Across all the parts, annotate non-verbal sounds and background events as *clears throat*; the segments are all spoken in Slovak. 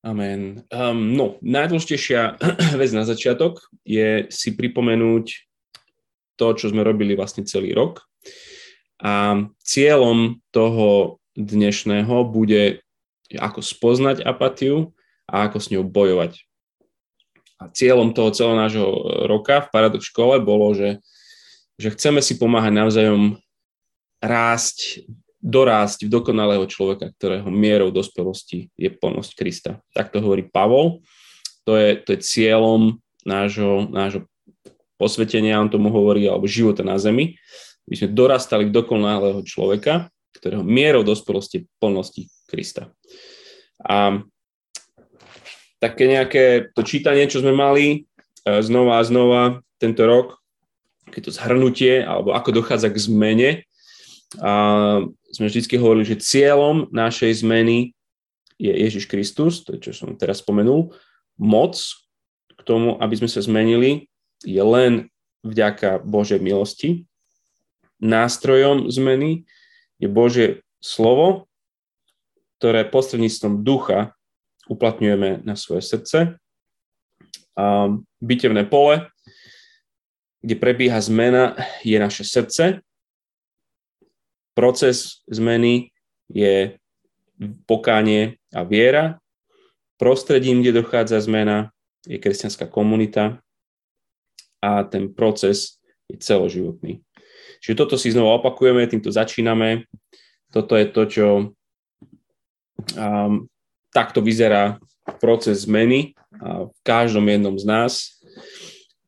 Amen. Um, no, najdôležitejšia *clears throat* vec na začiatok je si pripomenúť to, čo sme robili vlastne celý rok. A cieľom toho dnešného bude ako spoznať apatiu a ako s ňou bojovať. A cieľom toho celého nášho roka v Paradox škole bolo, že, že chceme si pomáhať navzájom rásť dorásť v dokonalého človeka, ktorého mierou dospelosti je plnosť Krista. Tak to hovorí Pavol. To je, to je cieľom nášho, nášho posvetenia, on tomu hovorí, alebo života na zemi. My sme dorastali v dokonalého človeka, ktorého mierou dospelosti je plnosti Krista. A také nejaké to čítanie, čo sme mali e, znova a znova tento rok, keď to zhrnutie, alebo ako dochádza k zmene, a sme vždy hovorili, že cieľom našej zmeny je Ježiš Kristus, to čo som teraz spomenul, moc k tomu, aby sme sa zmenili, je len vďaka Božej milosti. Nástrojom zmeny je Božie slovo, ktoré prostredníctvom ducha uplatňujeme na svoje srdce. A bitevné pole, kde prebieha zmena, je naše srdce Proces zmeny je pokánie a viera. Prostredím, kde dochádza zmena, je kresťanská komunita a ten proces je celoživotný. Čiže toto si znova opakujeme, týmto začíname. Toto je to, čo um, takto vyzerá proces zmeny uh, v každom jednom z nás.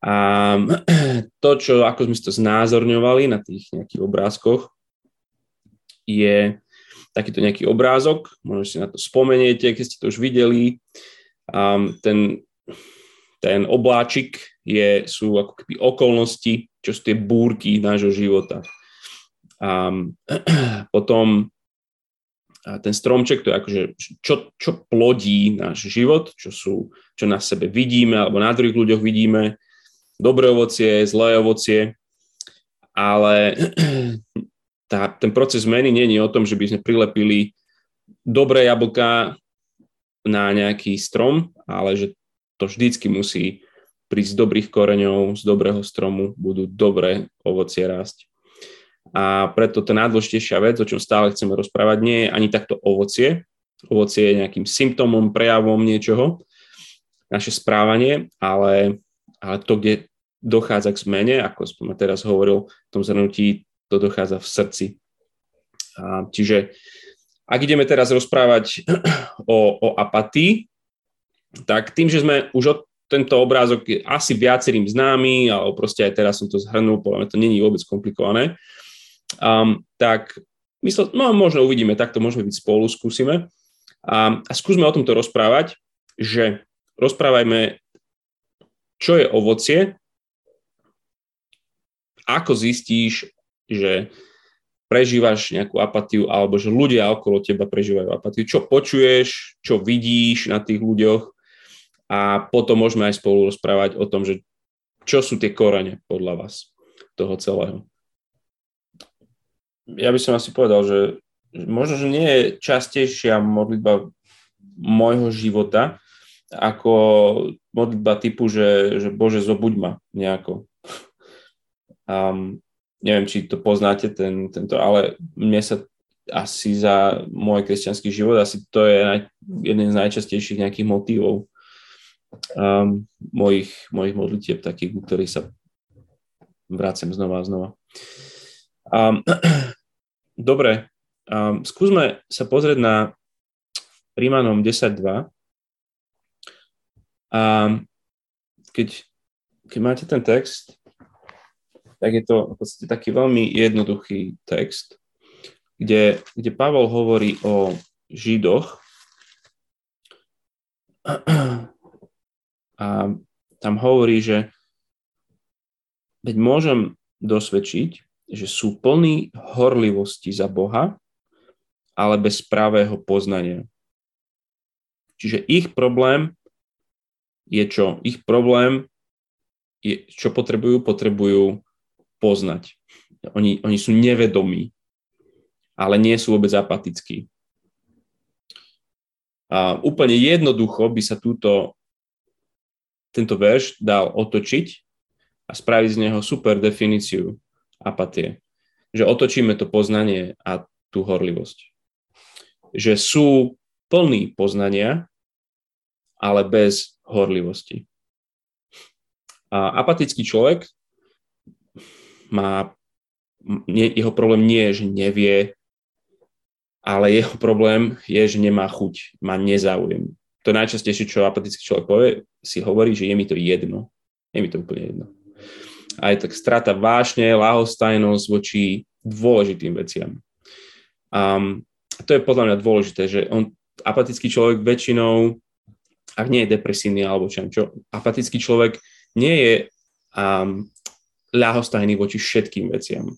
A *clears throat* to, čo, ako sme to znázorňovali na tých nejakých obrázkoch, je takýto nejaký obrázok, možno si na to spomeniete, keď ste to už videli. Um, ten, ten obláčik je, sú ako keby okolnosti, čo sú tie búrky nášho života. Um, *clears throat* potom a ten stromček, to je akože, čo, čo plodí náš život, čo, sú, čo na sebe vidíme, alebo na druhých ľuďoch vidíme, dobré ovocie, zlé ovocie, ale *clears throat* tá, ten proces zmeny nie je o tom, že by sme prilepili dobré jablka na nejaký strom, ale že to vždycky musí prísť z dobrých koreňov, z dobrého stromu budú dobré ovocie rásť. A preto tá najdôležitejšia vec, o čom stále chceme rozprávať, nie je ani takto ovocie. Ovocie je nejakým symptómom, prejavom niečoho, naše správanie, ale, ale to, kde dochádza k zmene, ako som teraz hovoril v tom zhrnutí, to dochádza v srdci. A, čiže ak ideme teraz rozprávať *clears throat* o, o apatii, tak tým, že sme už od tento obrázok je asi viacerým známy, ale proste aj teraz som to zhrnul, podľa to není vôbec komplikované, um, tak mysl, no možno uvidíme, tak to môžeme byť spolu, skúsime. A, a skúsme o tomto rozprávať, že rozprávajme, čo je ovocie, ako zistíš, že prežívaš nejakú apatiu alebo že ľudia okolo teba prežívajú apatiu. Čo počuješ, čo vidíš na tých ľuďoch a potom môžeme aj spolu rozprávať o tom, že čo sú tie korene podľa vás toho celého. Ja by som asi povedal, že možno, že nie je častejšia modlitba môjho života ako modlitba typu, že, že Bože, zobuď ma nejako. *laughs* Um, neviem, či to poznáte, ten, tento, ale mne sa asi za môj kresťanský život, asi to je naj, jeden z najčastejších nejakých motívov um, mojich, mojich modlitieb, takých, ktorých sa vrácem znova a znova. Um, *clears throat* dobre, um, skúsme sa pozrieť na Rímanom 10.2. Um, keď, keď máte ten text, tak je to v podstate taký veľmi jednoduchý text, kde, kde Pavol hovorí o Židoch a tam hovorí, že veď môžem dosvedčiť, že sú plní horlivosti za Boha, ale bez pravého poznania. Čiže ich problém je čo? Ich problém je, čo potrebujú? Potrebujú poznať. Oni, oni sú nevedomí, ale nie sú vôbec apatickí. A úplne jednoducho by sa túto, tento verš dal otočiť a spraviť z neho super definíciu apatie. Že otočíme to poznanie a tú horlivosť. Že sú plní poznania, ale bez horlivosti. A apatický človek má, nie, jeho problém nie je, že nevie, ale jeho problém je, že nemá chuť, má nezáujem. To najčastejšie, čo apatický človek povie, si hovorí, že je mi to jedno. Je mi to úplne jedno. A je tak strata vášne, láhostajnosť voči dôležitým veciam. Um, to je podľa mňa dôležité, že on, apatický človek väčšinou, ak nie je depresívny alebo čo, čo apatický človek nie je um, ľahostajný voči všetkým veciam.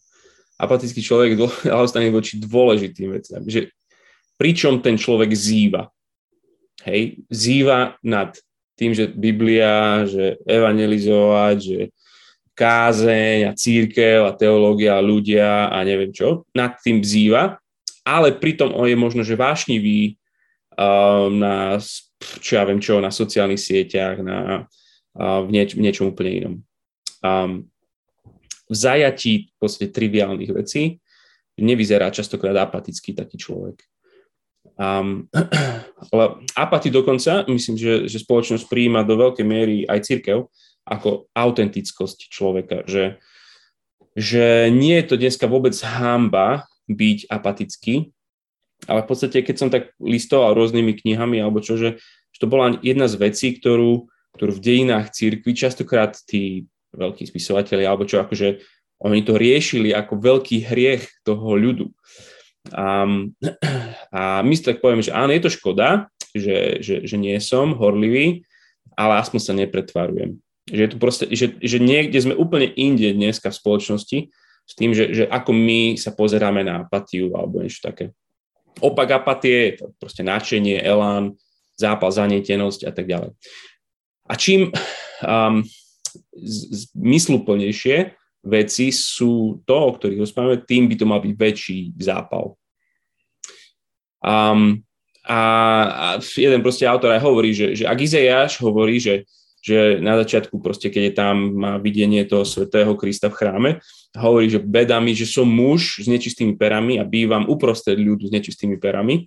Apatický človek je *laughs* ľahostajný voči dôležitým veciam. Že, pričom ten človek zýva. Hej, zýva nad tým, že Biblia, že evangelizovať, že kázeň a církev a teológia a ľudia a neviem čo, nad tým zýva, ale pritom on je možno, že vášnivý um, na, čo ja viem čo, na sociálnych sieťach, na, v, nieč- v niečom úplne inom. Um, v zajatí podstate triviálnych vecí nevyzerá častokrát apatický taký človek. Um, *clears throat* ale apatii dokonca, myslím, že, že spoločnosť prijíma do veľkej miery aj církev ako autentickosť človeka, že, že nie je to dneska vôbec hamba byť apatický, ale v podstate, keď som tak listoval rôznymi knihami alebo čo, že, že to bola jedna z vecí, ktorú ktorú v dejinách církvy častokrát tí veľkí spisovateľi, alebo čo akože oni to riešili ako veľký hriech toho ľudu. A, *clears throat* a my tak povieme, že áno, je to škoda, že, že, že nie som horlivý, ale aspoň sa nepretvarujem. Že, je to proste, že, že niekde sme úplne inde dneska v spoločnosti s tým, že, že ako my sa pozeráme na apatiu alebo niečo také. Opak apatie je to proste náčenie, elán, zápal, zanietenosť a tak ďalej. A čím um, zmysluplnejšie veci sú to, o ktorých rozprávame, tým by to mal byť väčší zápal. Um, a, a jeden proste autor aj hovorí, že, že ak Izajáš hovorí, že, že na začiatku proste, keď je tam má videnie toho svetého Krista v chráme, hovorí, že beda mi, že som muž s nečistými perami a bývam uprostred ľudu s nečistými perami,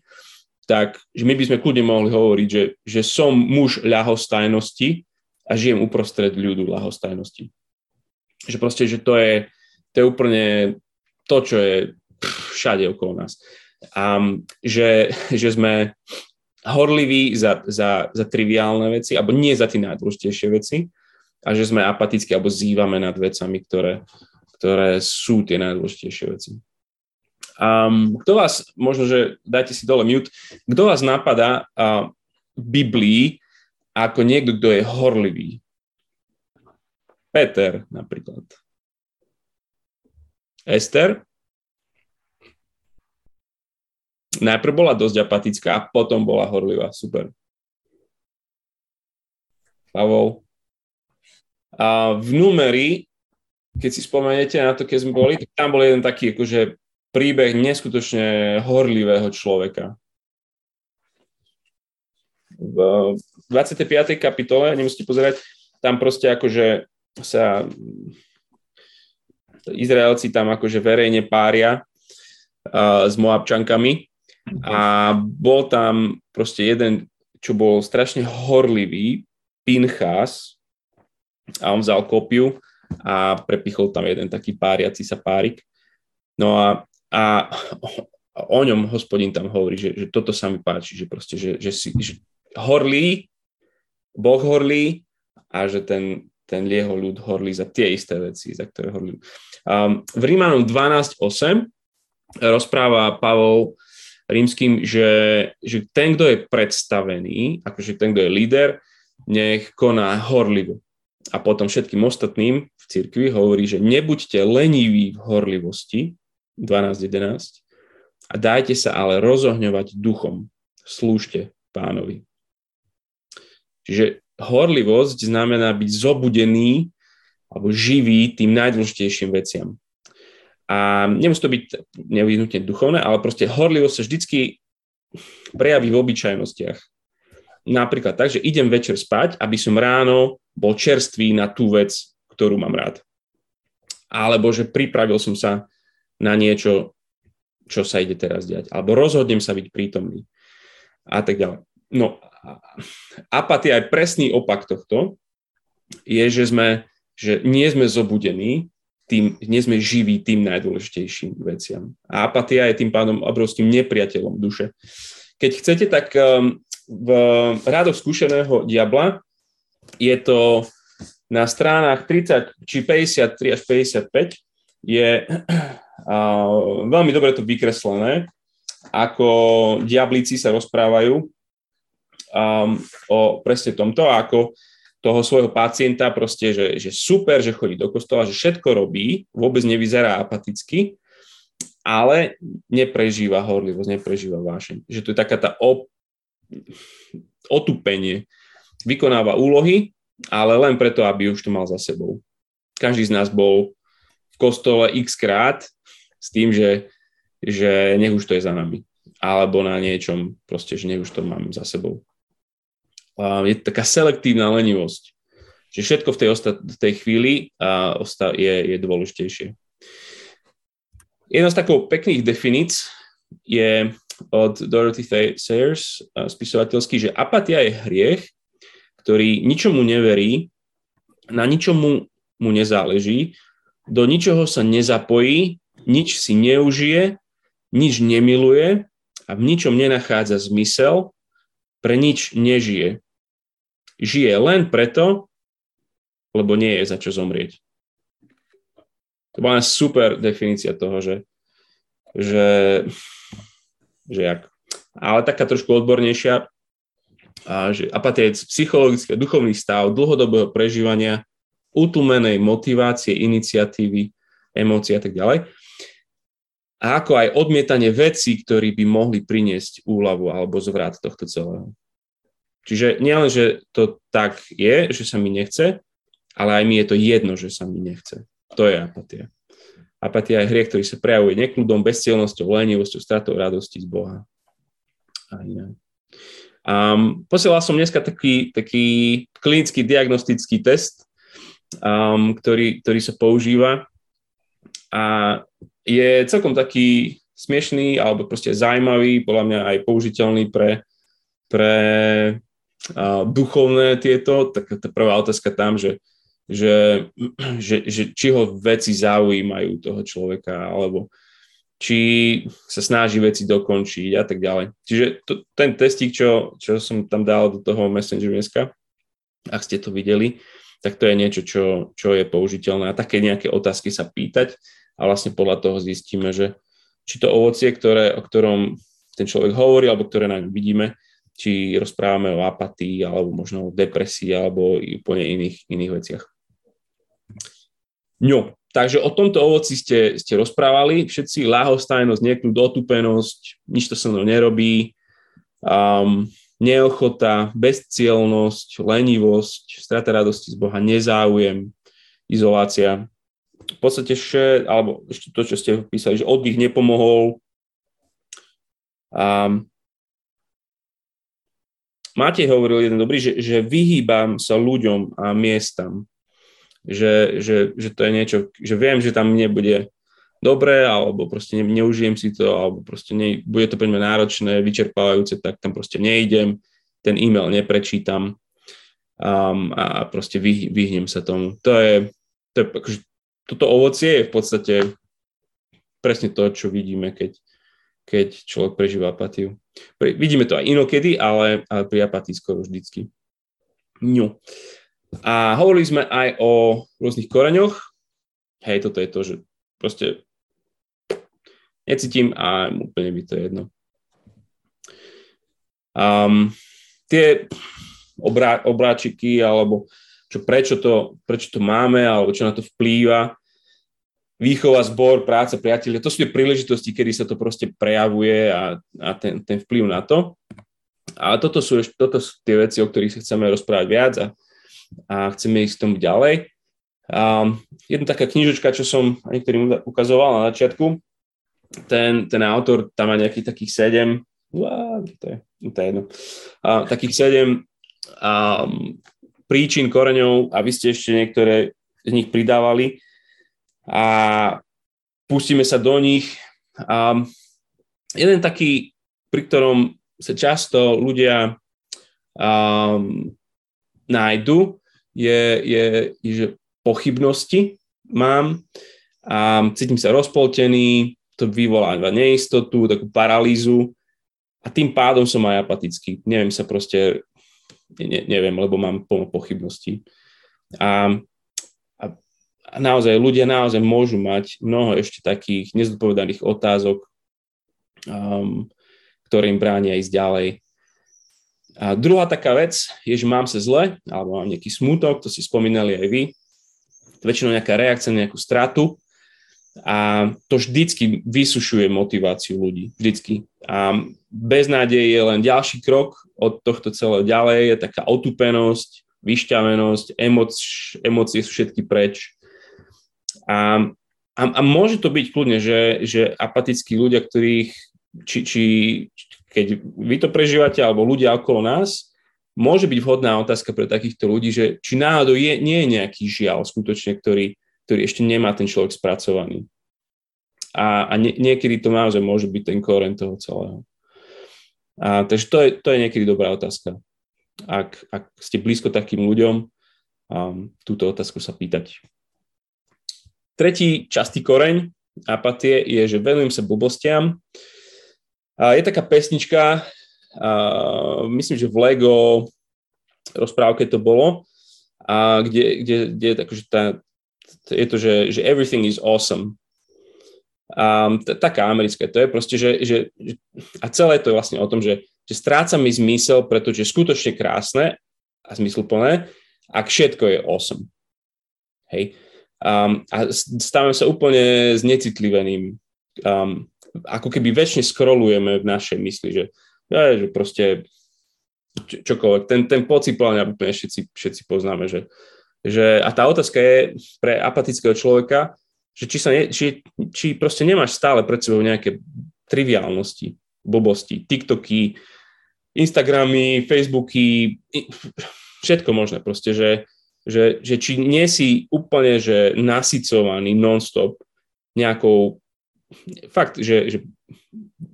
tak že my by sme kľudne mohli hovoriť, že, že som muž ľahostajnosti a žijem uprostred ľudu ľahostajnosti. Že proste, že to je, to je úplne to, čo je všade okolo nás. A že, že sme horliví za, za, za triviálne veci, alebo nie za tie najdôležitejšie veci, a že sme apatickí alebo zývame nad vecami, ktoré, ktoré sú tie najdôležitejšie veci. Um, kto vás, možno, že dajte si dole mute, kto vás napadá uh, Biblii ako niekto, kto je horlivý? Peter napríklad. Ester? Najprv bola dosť apatická a potom bola horlivá. Super. Pavol. A v numeri, keď si spomeniete na to, keď sme boli, tak tam bol jeden taký akože príbeh neskutočne horlivého človeka. V 25. kapitole, nemusíte pozerať, tam proste akože sa Izraelci tam akože verejne pária uh, s Moabčankami a bol tam proste jeden, čo bol strašne horlivý, Pinchas a on vzal kopiu a prepichol tam jeden taký páriaci sa párik. No a a *laughs* o ňom hospodin tam hovorí, že, že toto sa mi páči, že proste, že, že, si, že horlí, Boh horlí a že ten, ten jeho ľud horlí za tie isté veci, za ktoré horlí. Um, v Rímanom 12.8 rozpráva Pavol rímským, že, že ten, kto je predstavený, akože ten, kto je líder, nech koná horlivo. A potom všetkým ostatným v cirkvi hovorí, že nebuďte leniví v horlivosti, 12.11. A dajte sa ale rozohňovať duchom. Slúžte pánovi. Čiže horlivosť znamená byť zobudený alebo živý tým najdôležitejším veciam. A nemusí to byť nevyhnutne duchovné, ale proste horlivosť sa vždycky prejaví v obyčajnostiach. napríklad tak, že idem večer spať, aby som ráno bol čerstvý na tú vec, ktorú mám rád. Alebo že pripravil som sa na niečo, čo sa ide teraz diať. Alebo rozhodnem sa byť prítomný. A tak ďalej. No, apatia je presný opak tohto. Je, že, sme, že nie sme zobudení, tým, nie sme živí tým najdôležitejším veciam. A apatia je tým pádom obrovským nepriateľom duše. Keď chcete, tak um, v rádoch skúšeného diabla je to na stránach 30 či 53 až 55 je *clears throat* veľmi dobre to vykreslené, ako diablíci sa rozprávajú um, o presne tomto, ako toho svojho pacienta proste, že, že super, že chodí do kostola, že všetko robí, vôbec nevyzerá apaticky, ale neprežíva horlivosť, neprežíva vášeň. Že to je taká tá op- otupenie. Vykonáva úlohy, ale len preto, aby už to mal za sebou. Každý z nás bol v kostole x krát s tým, že, že nech už to je za nami. Alebo na niečom, proste, že nech už to mám za sebou je taká selektívna lenivosť. Že všetko v tej, osta- tej chvíli uh, osta- je, je dôležitejšie. Jedna z takých pekných definíc je od Dorothy Sayers, spisovateľský, že apatia je hriech, ktorý ničomu neverí, na ničomu mu nezáleží, do ničoho sa nezapojí, nič si neužije, nič nemiluje a v ničom nenachádza zmysel, pre nič nežije žije len preto, lebo nie je za čo zomrieť. To bola super definícia toho, že, že, že jak. Ale taká trošku odbornejšia, a že apatia je psychologický a duchovný stav dlhodobého prežívania, utumenej motivácie, iniciatívy, emócie a tak ďalej. A ako aj odmietanie vecí, ktorí by mohli priniesť úľavu alebo zvrat tohto celého. Čiže nielen, že to tak je, že sa mi nechce, ale aj mi je to jedno, že sa mi nechce. To je apatia. Apatia je hriech, ktorý sa prejavuje nekludom, bezcielnosťou, lenivosťou, stratou radosti z Boha. A iné. Um, posielal som dneska taký, taký klinický diagnostický test, um, ktorý, ktorý sa používa a je celkom taký smiešný alebo proste zaujímavý, podľa mňa aj použiteľný pre, pre duchovné tieto, tak tá prvá otázka tam, že, že, že, že či ho veci zaujímajú toho človeka, alebo či sa snaží veci dokončiť a tak ďalej. Čiže to, ten testík, čo, čo som tam dal do toho Messenger dneska, ak ste to videli, tak to je niečo, čo, čo je použiteľné a také nejaké otázky sa pýtať a vlastne podľa toho zistíme, že či to ovocie, ktoré, o ktorom ten človek hovorí alebo ktoré na ňom vidíme, či rozprávame o apatii, alebo možno o depresii, alebo úplne iných, iných veciach. No, takže o tomto ovoci ste, ste rozprávali, všetci láhostajnosť, niekľud, otupenosť, nič to sa mnou nerobí, um, neochota, bezcielnosť, lenivosť, strata radosti z Boha, nezáujem, izolácia. V podstate vše, alebo ešte to, čo ste písali, že oddych nepomohol, um, Matej hovoril jeden dobrý, že, že vyhýbam sa ľuďom a miestam. Že, že, že to je niečo, že viem, že tam nebude dobré, alebo proste ne, neužijem si to, alebo proste ne, bude to pre mňa náročné, vyčerpávajúce, tak tam proste nejdem, ten e-mail neprečítam um, a proste vy, vyhnem sa tomu. To je, to je akože, toto ovocie je v podstate presne to, čo vidíme, keď, keď človek prežíva apatiu. Vidíme to aj inokedy, ale, ale pri apatii skoro vždycky. No. A hovorili sme aj o rôznych koreňoch. Hej, toto je to, že proste necítim a úplne by to je jedno. Um, tie obrá, obráčiky, alebo čo, prečo, to, prečo to máme, alebo čo na to vplýva, výchova, zbor, práca, priatelia, to sú tie príležitosti, kedy sa to proste prejavuje a, a ten, ten vplyv na to. A toto sú, toto sú tie veci, o ktorých sa chceme rozprávať viac a, a chceme ísť k tomu ďalej. A jedna taká knižočka, čo som niektorým ukazoval na začiatku, ten, ten autor tam má nejakých takých sedem to je, to je jedno. A, takých sedem a, príčin, koreňov a vy ste ešte niektoré z nich pridávali a pustíme sa do nich. A jeden taký, pri ktorom sa často ľudia um, nájdu, je, je, je, že pochybnosti mám a cítim sa rozpoltený, to vyvoláva neistotu, takú paralýzu a tým pádom som aj apatický. Neviem sa proste, ne, neviem, lebo mám plno pochybností. A naozaj, ľudia naozaj môžu mať mnoho ešte takých nezodpovedaných otázok, um, ktoré im bránia ísť ďalej. A druhá taká vec je, že mám sa zle, alebo mám nejaký smútok, to si spomínali aj vy. Väčšinou nejaká reakcia na nejakú stratu a to vždycky vysušuje motiváciu ľudí. Vždycky. A beznádej je len ďalší krok od tohto celého ďalej, je taká otupenosť, vyšťavenosť, emoc, emócie sú všetky preč. A, a, a môže to byť kľudne, že, že apatickí ľudia, ktorých či, či, keď vy to prežívate, alebo ľudia okolo nás, môže byť vhodná otázka pre takýchto ľudí, že či náhodou je, nie je nejaký žiaľ skutočne, ktorý, ktorý ešte nemá ten človek spracovaný. A, a nie, niekedy to naozaj môže byť ten koren toho celého. A, takže to je, to je niekedy dobrá otázka. Ak, ak ste blízko takým ľuďom, um, túto otázku sa pýtať. Tretí častý koreň apatie je, že venujem sa blbostiam, je taká pesnička, myslím, že v Lego rozprávke to bolo, a kde, kde, kde je tak, že tá, je to, že, že everything is awesome. A t- taká americká, to je proste, že, že, a celé to je vlastne o tom, že, že stráca mi zmysel, pretože je skutočne krásne a zmysluplné, ak všetko je awesome. Hej. Um, a stávame sa úplne znecitliveným. Um, ako keby väčšine scrollujeme v našej mysli, že, že proste čokoľvek. Ten, ten pocit plania úplne všetci, všetci poznáme, že, že, a tá otázka je pre apatického človeka, že či, sa ne, či, či proste nemáš stále pred sebou nejaké triviálnosti, blbosti, TikToky, Instagramy, Facebooky, všetko možné proste, že, že, že či nie si úplne že nasycovaný non-stop nejakou fakt, že, že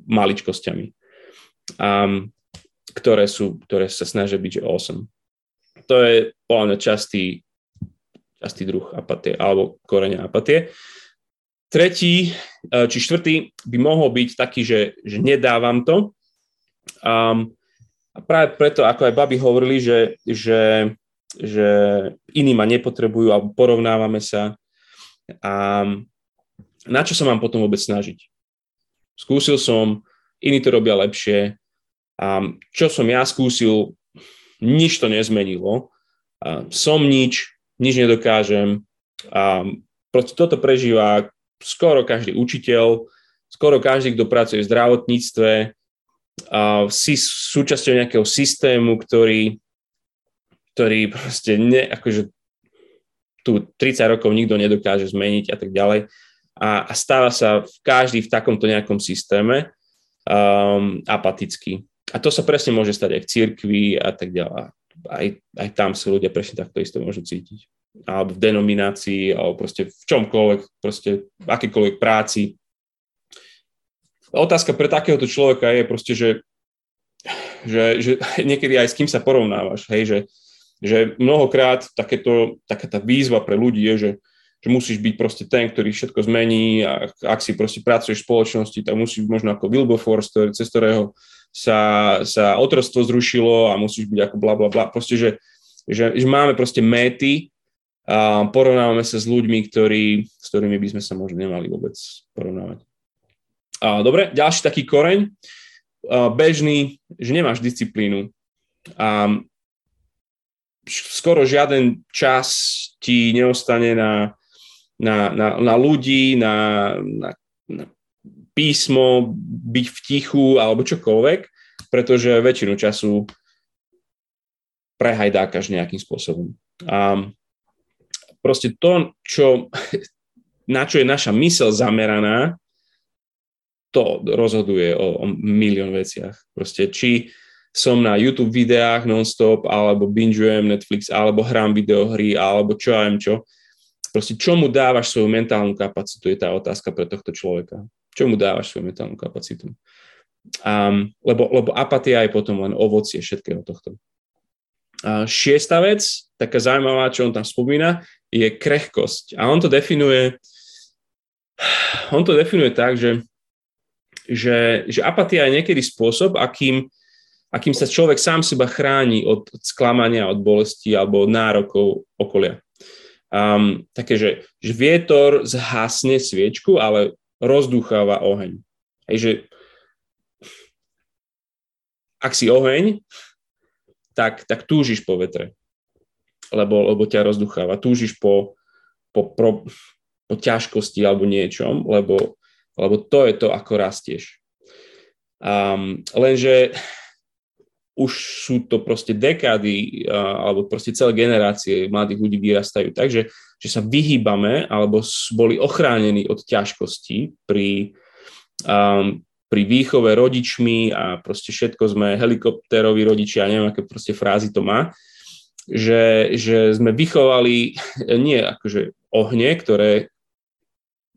maličkosťami, um, ktoré, sú, ktoré sa snažia byť že awesome. To je podľa častý, častý druh apatie, alebo koreňa apatie. Tretí, e, či štvrtý by mohol byť taký, že, že nedávam to. Um, a práve preto, ako aj babi hovorili, že, že, že iní ma nepotrebujú alebo porovnávame sa. Um, na čo sa mám potom vôbec snažiť? Skúsil som, iní to robia lepšie. A čo som ja skúsil, nič to nezmenilo. A som nič, nič nedokážem. A proste toto prežíva skoro každý učiteľ, skoro každý, kto pracuje v zdravotníctve, a si súčasťou nejakého systému, ktorý, ktorý proste ne, akože tu 30 rokov nikto nedokáže zmeniť a tak ďalej a, a stáva sa v každý v takomto nejakom systéme um, apatický. A to sa presne môže stať aj v cirkvi a tak ďalej. Aj, aj tam sa ľudia presne takto isto môžu cítiť. Alebo v denominácii, alebo proste v čomkoľvek, proste v akékoľvek práci. Otázka pre takéhoto človeka je proste, že, že, že *laughs* niekedy aj s kým sa porovnávaš, hej, že, že mnohokrát takéto, taká tá výzva pre ľudí je, že že musíš byť proste ten, ktorý všetko zmení a ak si proste pracuješ v spoločnosti, tak musíš byť možno ako Wilberforce, ktorý, cez ktorého sa, sa otrostvo zrušilo a musíš byť ako bla bla bla. Proste, že, že, že máme proste méty a porovnávame sa s ľuďmi, ktorí, s ktorými by sme sa možno nemali vôbec porovnávať. A, dobre, ďalší taký koreň, a, bežný, že nemáš disciplínu. A skoro žiaden čas ti neostane na na, na, na ľudí, na, na, na písmo, byť v tichu alebo čokoľvek, pretože väčšinu času prehajdákaš nejakým spôsobom. A proste to, čo, na čo je naša mysel zameraná, to rozhoduje o, o milión veciach. Proste či som na YouTube videách non-stop, alebo bingeujem Netflix, alebo hrám videohry, alebo čo viem čo. Proste čo mu dávaš svoju mentálnu kapacitu, je tá otázka pre tohto človeka. Čo mu dávaš svoju mentálnu kapacitu? Um, lebo, lebo apatia je potom len ovocie všetkého tohto. A šiesta vec, taká zaujímavá, čo on tam spomína, je krehkosť. A on to definuje, *sighs* on to definuje tak, že že, že apatia je niekedy spôsob, akým, akým sa človek sám seba chráni od sklamania, od bolesti alebo od nárokov okolia. Um, také, že, že vietor zhasne sviečku, ale rozdúcháva oheň. Hej, že ak si oheň, tak, tak túžiš po vetre, lebo, lebo ťa rozducháva. Túžiš po, po, po, po ťažkosti alebo niečom, lebo, lebo to je to, ako rastieš. Um, lenže už sú to proste dekády alebo proste celé generácie mladých ľudí vyrastajú tak, že, že sa vyhýbame alebo boli ochránení od ťažkostí pri, um, pri výchove rodičmi a proste všetko sme helikopteroví rodičia, neviem, aké proste frázy to má, že, že sme vychovali *laughs* nie akože ohne, ktoré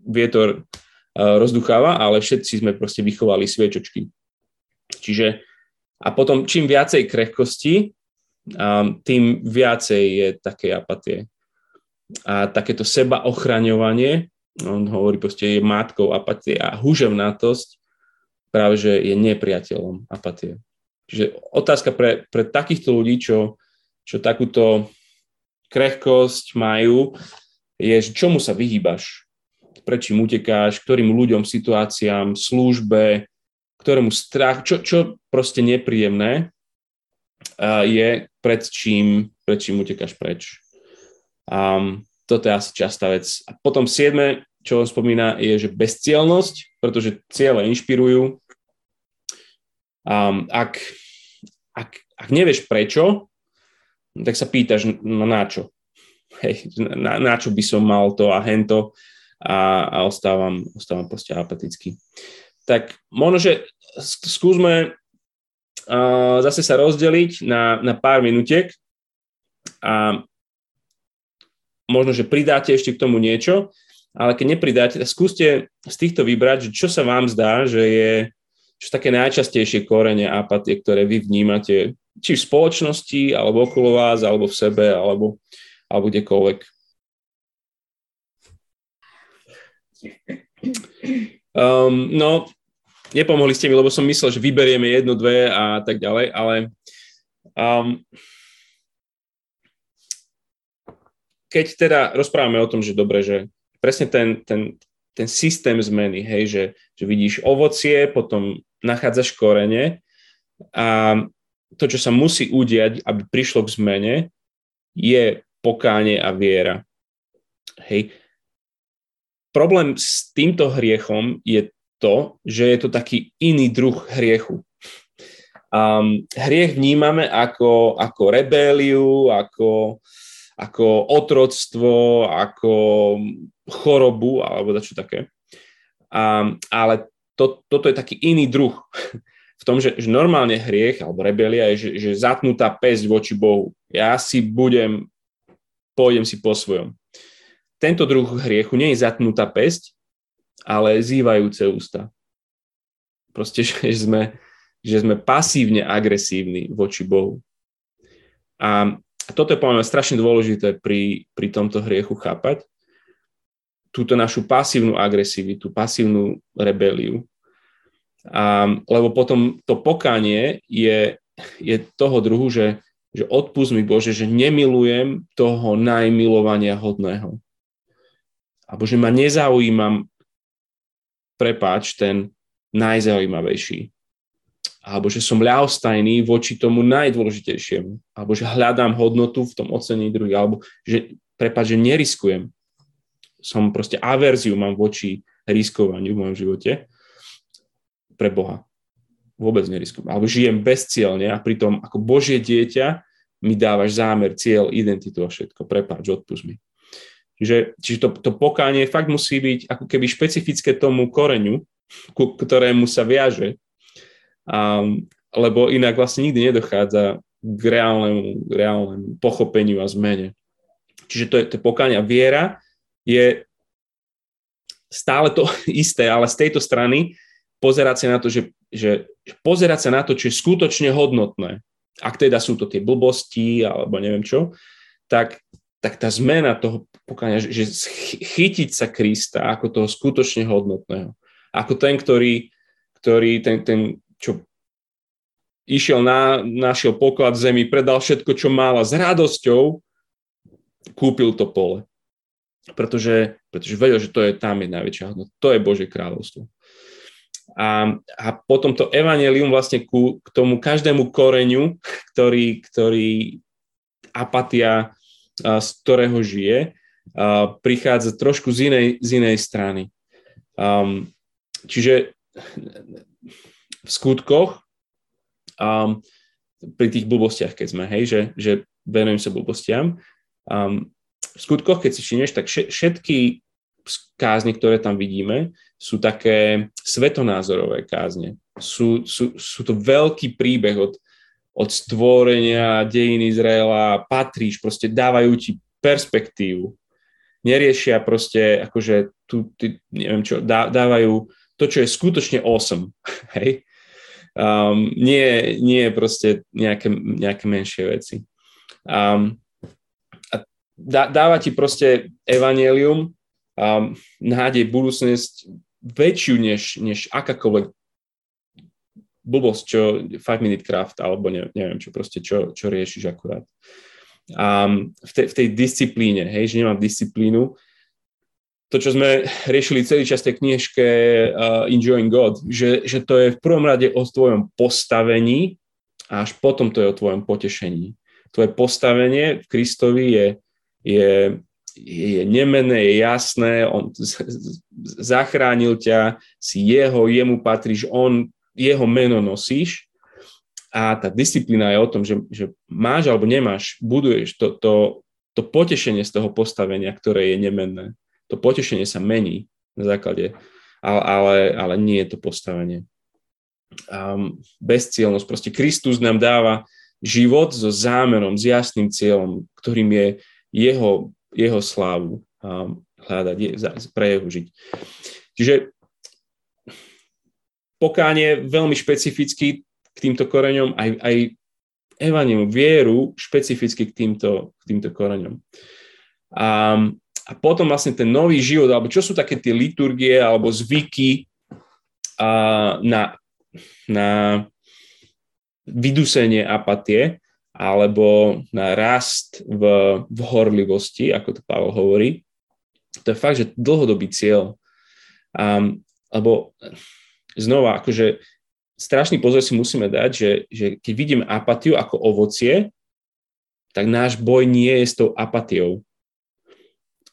vietor rozducháva, ale všetci sme proste vychovali sviečočky. Čiže a potom čím viacej krehkosti, tým viacej je také apatie. A takéto seba ochraňovanie, on hovorí proste, je matkou apatie a huževnatosť práve, že je nepriateľom apatie. Čiže otázka pre, pre takýchto ľudí, čo, čo takúto krehkosť majú, je, čomu sa vyhýbaš? prečím utekáš, ktorým ľuďom, situáciám, službe, ktorému strach, čo, čo proste nepríjemné je, pred čím, pred čím utekáš preč. Um, toto je asi častá vec. A potom siedme, čo on spomína, je, že bezcielnosť, pretože ciele inšpirujú. Um, ak, ak, ak nevieš prečo, tak sa pýtaš, no na čo? Hej, na, na čo by som mal to a hento a, a ostávam, ostávam proste apatický. Tak možno, že skúsme uh, zase sa rozdeliť na, na pár minutiek a možno, že pridáte ešte k tomu niečo, ale keď nepridáte, skúste z týchto vybrať, čo sa vám zdá, že je čo také najčastejšie korene apatie, ktoré vy vnímate, či v spoločnosti, alebo okolo vás, alebo v sebe, alebo, alebo kdekoľvek. Um, no, nepomohli ste mi, lebo som myslel, že vyberieme jedno, dve a tak ďalej, ale um, keď teda rozprávame o tom, že dobre, že presne ten, ten, ten systém zmeny, hej, že, že vidíš ovocie, potom nachádzaš korene a to, čo sa musí udiať, aby prišlo k zmene, je pokánie a viera. Hej, problém s týmto hriechom je to, že je to taký iný druh hriechu. Um, hriech vnímame ako, ako rebéliu, ako, ako otroctvo, ako chorobu alebo čo také. Um, ale to, toto je taký iný druh. V tom, že, že normálne hriech alebo rebelia je, že, že zatnutá pesť voči Bohu. Ja si budem, pôjdem si po svojom tento druh hriechu nie je zatnutá pesť, ale zývajúce ústa. Proste, že sme, že sme pasívne agresívni voči Bohu. A toto je poviem strašne dôležité pri, pri tomto hriechu chápať. Túto našu pasívnu agresivitu, pasívnu rebeliu. A, lebo potom to pokanie je, je toho druhu, že, že odpust mi Bože, že nemilujem toho najmilovania hodného alebo že ma nezaujímam, prepáč, ten najzaujímavejší. Alebo že som ľahostajný voči tomu najdôležitejšiemu. Alebo že hľadám hodnotu v tom ocenení druhých. Alebo že, prepáč, že neriskujem. Som proste averziu mám voči riskovaniu v mojom živote pre Boha. Vôbec neriskujem. Alebo žijem bezcielne a pritom ako Božie dieťa mi dávaš zámer, cieľ, identitu a všetko. Prepáč, odpust mi. Čiže, čiže to, to pokánie fakt musí byť ako keby špecifické tomu koreňu ku ktorému sa viaže. Um, lebo inak vlastne nikdy nedochádza k reálnemu, reálnemu pochopeniu a zmene. Čiže to je, to pokáňa. Viera je stále to *laughs* isté, ale z tejto strany pozerať sa na to, že, že pozerať sa na to, čo je skutočne hodnotné. Ak teda sú to tie blbosti alebo neviem čo, tak, tak tá zmena toho pokáňa, že, chytiť sa Krista ako toho skutočne hodnotného. Ako ten, ktorý, ktorý ten, ten čo išiel na, našiel poklad v zemi, predal všetko, čo mal a s radosťou kúpil to pole. Pretože, pretože vedel, že to je tam je najväčšia hodnota. To je Božie kráľovstvo. A, a potom to evanelium vlastne ku, k tomu každému koreňu, ktorý, ktorý apatia, z ktorého žije, prichádza trošku z inej, z inej strany. Um, čiže v skutkoch, um, pri tých blbostiach, keď sme, hej, že, že venujem sa blbostiam, um, v skutkoch, keď si všimneš, tak všetky kázne, ktoré tam vidíme, sú také svetonázorové kázne. Sú, sú, sú to veľký príbeh od, od stvorenia dejín Izraela, patríš, proste dávajú ti perspektívu. Neriešia proste, akože tu, ty, neviem čo, dá, dávajú to, čo je skutočne awesome. *laughs* Hej? Um, nie, nie proste nejaké, nejaké menšie veci. Um, dá, dáva ti proste evanelium, um, nádej, budúcnosť väčšiu než, než akákoľvek blbosť, čo 5 minute craft, alebo ne, neviem čo, proste čo, čo riešiš akurát. Um, v, te, v tej disciplíne, hej, že nemám disciplínu, to, čo sme riešili celý čas tej knižke uh, Enjoying God, že, že to je v prvom rade o tvojom postavení a až potom to je o tvojom potešení. Tvoje postavenie v Kristovi je je, je nemené, je jasné, on zachránil ťa, si jeho, jemu patríš, on, jeho meno nosíš a tá disciplína je o tom, že, že máš alebo nemáš, buduješ to, to, to potešenie z toho postavenia, ktoré je nemenné. To potešenie sa mení na základe, ale, ale, ale nie je to postavenie. Um, bezcielnosť. Proste Kristus nám dáva život so zámerom, s jasným cieľom, ktorým je jeho, jeho slávu hľadať, pre jeho žiť. Čiže pokánie veľmi špecificky k týmto koreňom, aj, aj evanium, vieru špecificky k týmto, k týmto koreňom. A, a potom vlastne ten nový život, alebo čo sú také tie liturgie alebo zvyky a, na, na vydusenie apatie, alebo na rast v, v horlivosti, ako to Pavel hovorí. To je fakt, že dlhodobý cieľ. Um, lebo znova, akože strašný pozor si musíme dať, že, že keď vidíme apatiu ako ovocie, tak náš boj nie je s tou apatiou,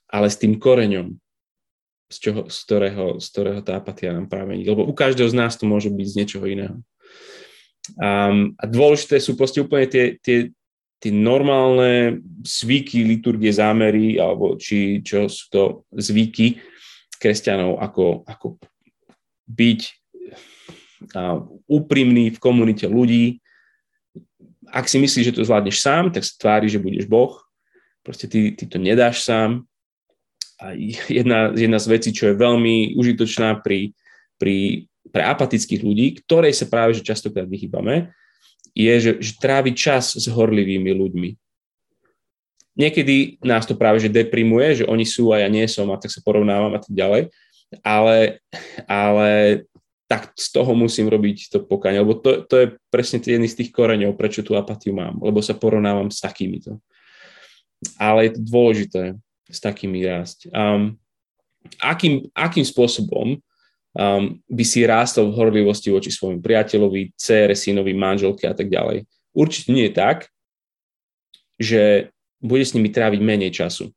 ale s tým koreňom, z, čoho, z, ktorého, z ktorého tá apatia nám pramení. Lebo u každého z nás to môže byť z niečoho iného. Um, a dôležité sú proste úplne tie, tie, tie normálne zvyky, liturgie, zámery, alebo či čo sú to zvyky kresťanov, ako, ako byť úprimný v komunite ľudí. Ak si myslíš, že to zvládneš sám, tak sa tvári, že budeš Boh. Proste ty, ty to nedáš sám. A jedna, jedna z vecí, čo je veľmi užitočná pri, pri pre apatických ľudí, ktorej sa práve že častokrát vychýbame, je, že, že trávi čas s horlivými ľuďmi. Niekedy nás to práve že deprimuje, že oni sú a ja nie som a tak sa porovnávam a tak ďalej, ale, ale tak z toho musím robiť to pokanie, lebo to, to je presne jedný z tých koreňov, prečo tú apatiu mám, lebo sa porovnávam s takýmito. Ale je to dôležité s takými rásť. Um, akým, akým spôsobom um, by si rástol v horlivosti voči svojim priateľovi, cére, synovi, manželke a tak ďalej. Určite nie je tak, že bude s nimi tráviť menej času.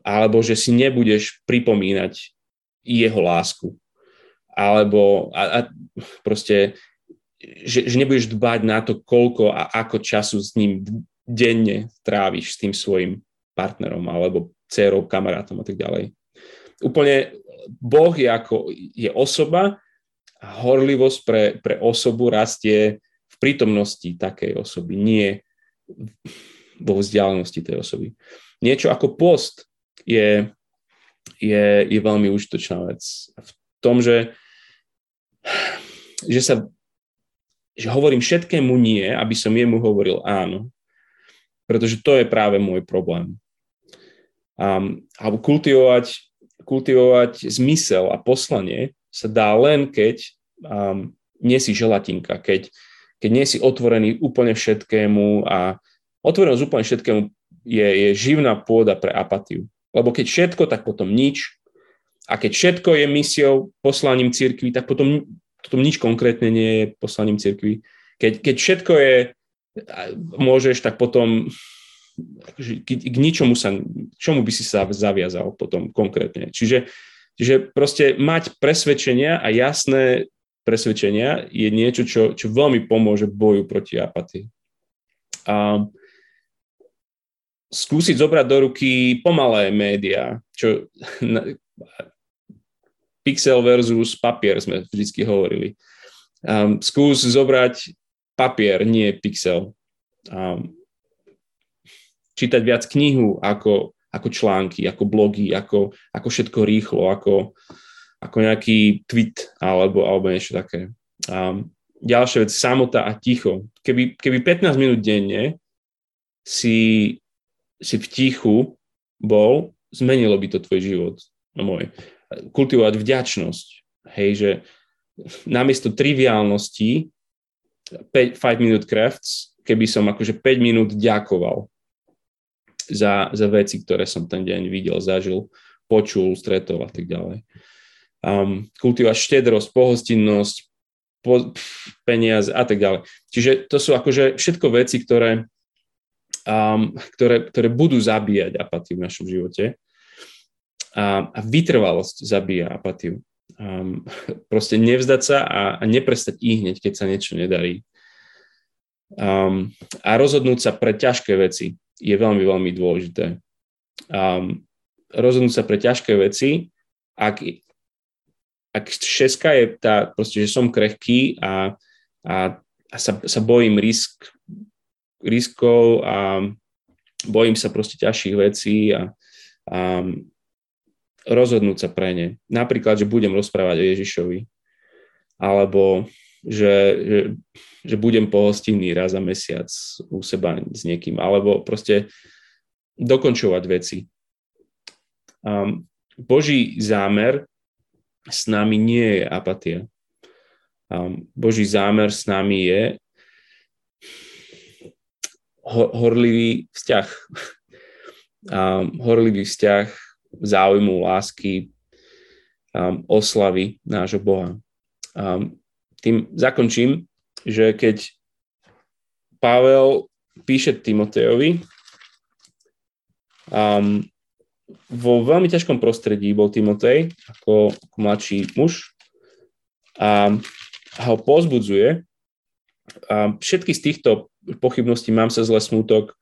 Alebo že si nebudeš pripomínať jeho lásku. Alebo a, a proste, že, že nebudeš dbať na to, koľko a ako času s ním denne tráviš s tým svojim partnerom alebo dcerou, kamarátom a tak ďalej úplne Boh je ako je osoba a horlivosť pre, pre osobu rastie v prítomnosti takej osoby, nie vo vzdialenosti tej osoby. Niečo ako post je, je, je veľmi užitočná vec. V tom, že, že sa že hovorím všetkému nie, aby som jemu hovoril áno. Pretože to je práve môj problém. Um, alebo kultivovať, kultivovať zmysel a poslanie sa dá len, keď um, nie si želatinka, keď, keď nie si otvorený úplne všetkému a otvorenosť úplne všetkému je, je živná pôda pre apatiu. Lebo keď všetko, tak potom nič. A keď všetko je misiou, poslaním cirkvi, tak potom, potom nič konkrétne nie je poslaním cirkvi. Keď, keď všetko je, môžeš, tak potom k, k ničomu sa, čomu by si sa zaviazal potom konkrétne. Čiže, čiže proste mať presvedčenia a jasné presvedčenia je niečo, čo, čo veľmi pomôže boju proti apatii. A skúsiť zobrať do ruky pomalé médiá, čo pixel versus papier sme vždy hovorili. Um, skús zobrať papier, nie pixel. Um, čítať viac knihu ako, ako články, ako blogy, ako, ako všetko rýchlo, ako, ako nejaký tweet alebo, alebo niečo také. Um, ďalšia vec, samota a ticho. Keby, keby 15 minút denne si, si v tichu bol, zmenilo by to tvoj život. No môj. Kultivovať vďačnosť. Hej, že namiesto triviálnosti 5, 5 minút crafts, keby som akože 5 minút ďakoval za, za veci, ktoré som ten deň videl, zažil, počul, stretol a tak ďalej. Um, kultivovať štedrosť, pohostinnosť, po, peniaze a tak ďalej. Čiže to sú akože všetko veci, ktoré, um, ktoré, ktoré budú zabíjať apatiu v našom živote. A, a vytrvalosť zabíja apatiu. Um, *laughs* proste nevzdať sa a, a neprestať i hneď, keď sa niečo nedarí. Um, a rozhodnúť sa pre ťažké veci je veľmi, veľmi dôležité. Um, rozhodnúť sa pre ťažké veci, ak, ak šeska je tá, proste, že som krehký a, a, a sa, sa bojím risk, riskov a bojím sa proste ťažších vecí a, a rozhodnúť sa pre ne. Napríklad, že budem rozprávať o Ježišovi, alebo že, že, že budem pohostinný raz za mesiac u seba s niekým, alebo proste dokončovať veci. Um, Boží zámer s nami nie je apatia. Um, Boží zámer s nami je ho, horlivý vzťah. Um, horlivý vzťah záujmu, lásky, um, oslavy nášho Boha. Um, tým zakončím, že keď Pavel píše Timotejovi, um, vo veľmi ťažkom prostredí bol Timotej ako, mladší muž a ho pozbudzuje. A všetky z týchto pochybností, mám sa zle smútok,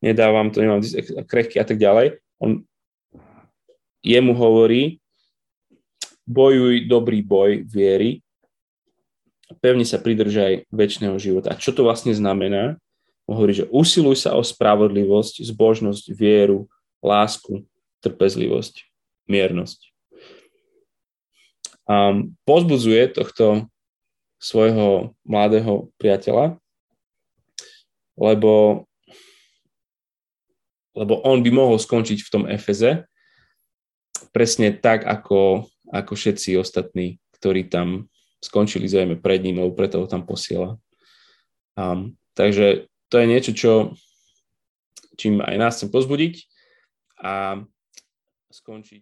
nedávam to, nemám krehky a tak ďalej, on jemu hovorí, bojuj dobrý boj viery pevne sa pridržaj väčšného života. A čo to vlastne znamená? On hovorí, že usiluj sa o spravodlivosť, zbožnosť, vieru, lásku, trpezlivosť, miernosť. A pozbudzuje tohto svojho mladého priateľa, lebo, lebo on by mohol skončiť v tom Efeze presne tak, ako, ako všetci ostatní, ktorí tam skončili zrejme pred ním, lebo preto ho tam posiela. Um, takže to je niečo, čo, čím aj nás chcem pozbudiť a skončiť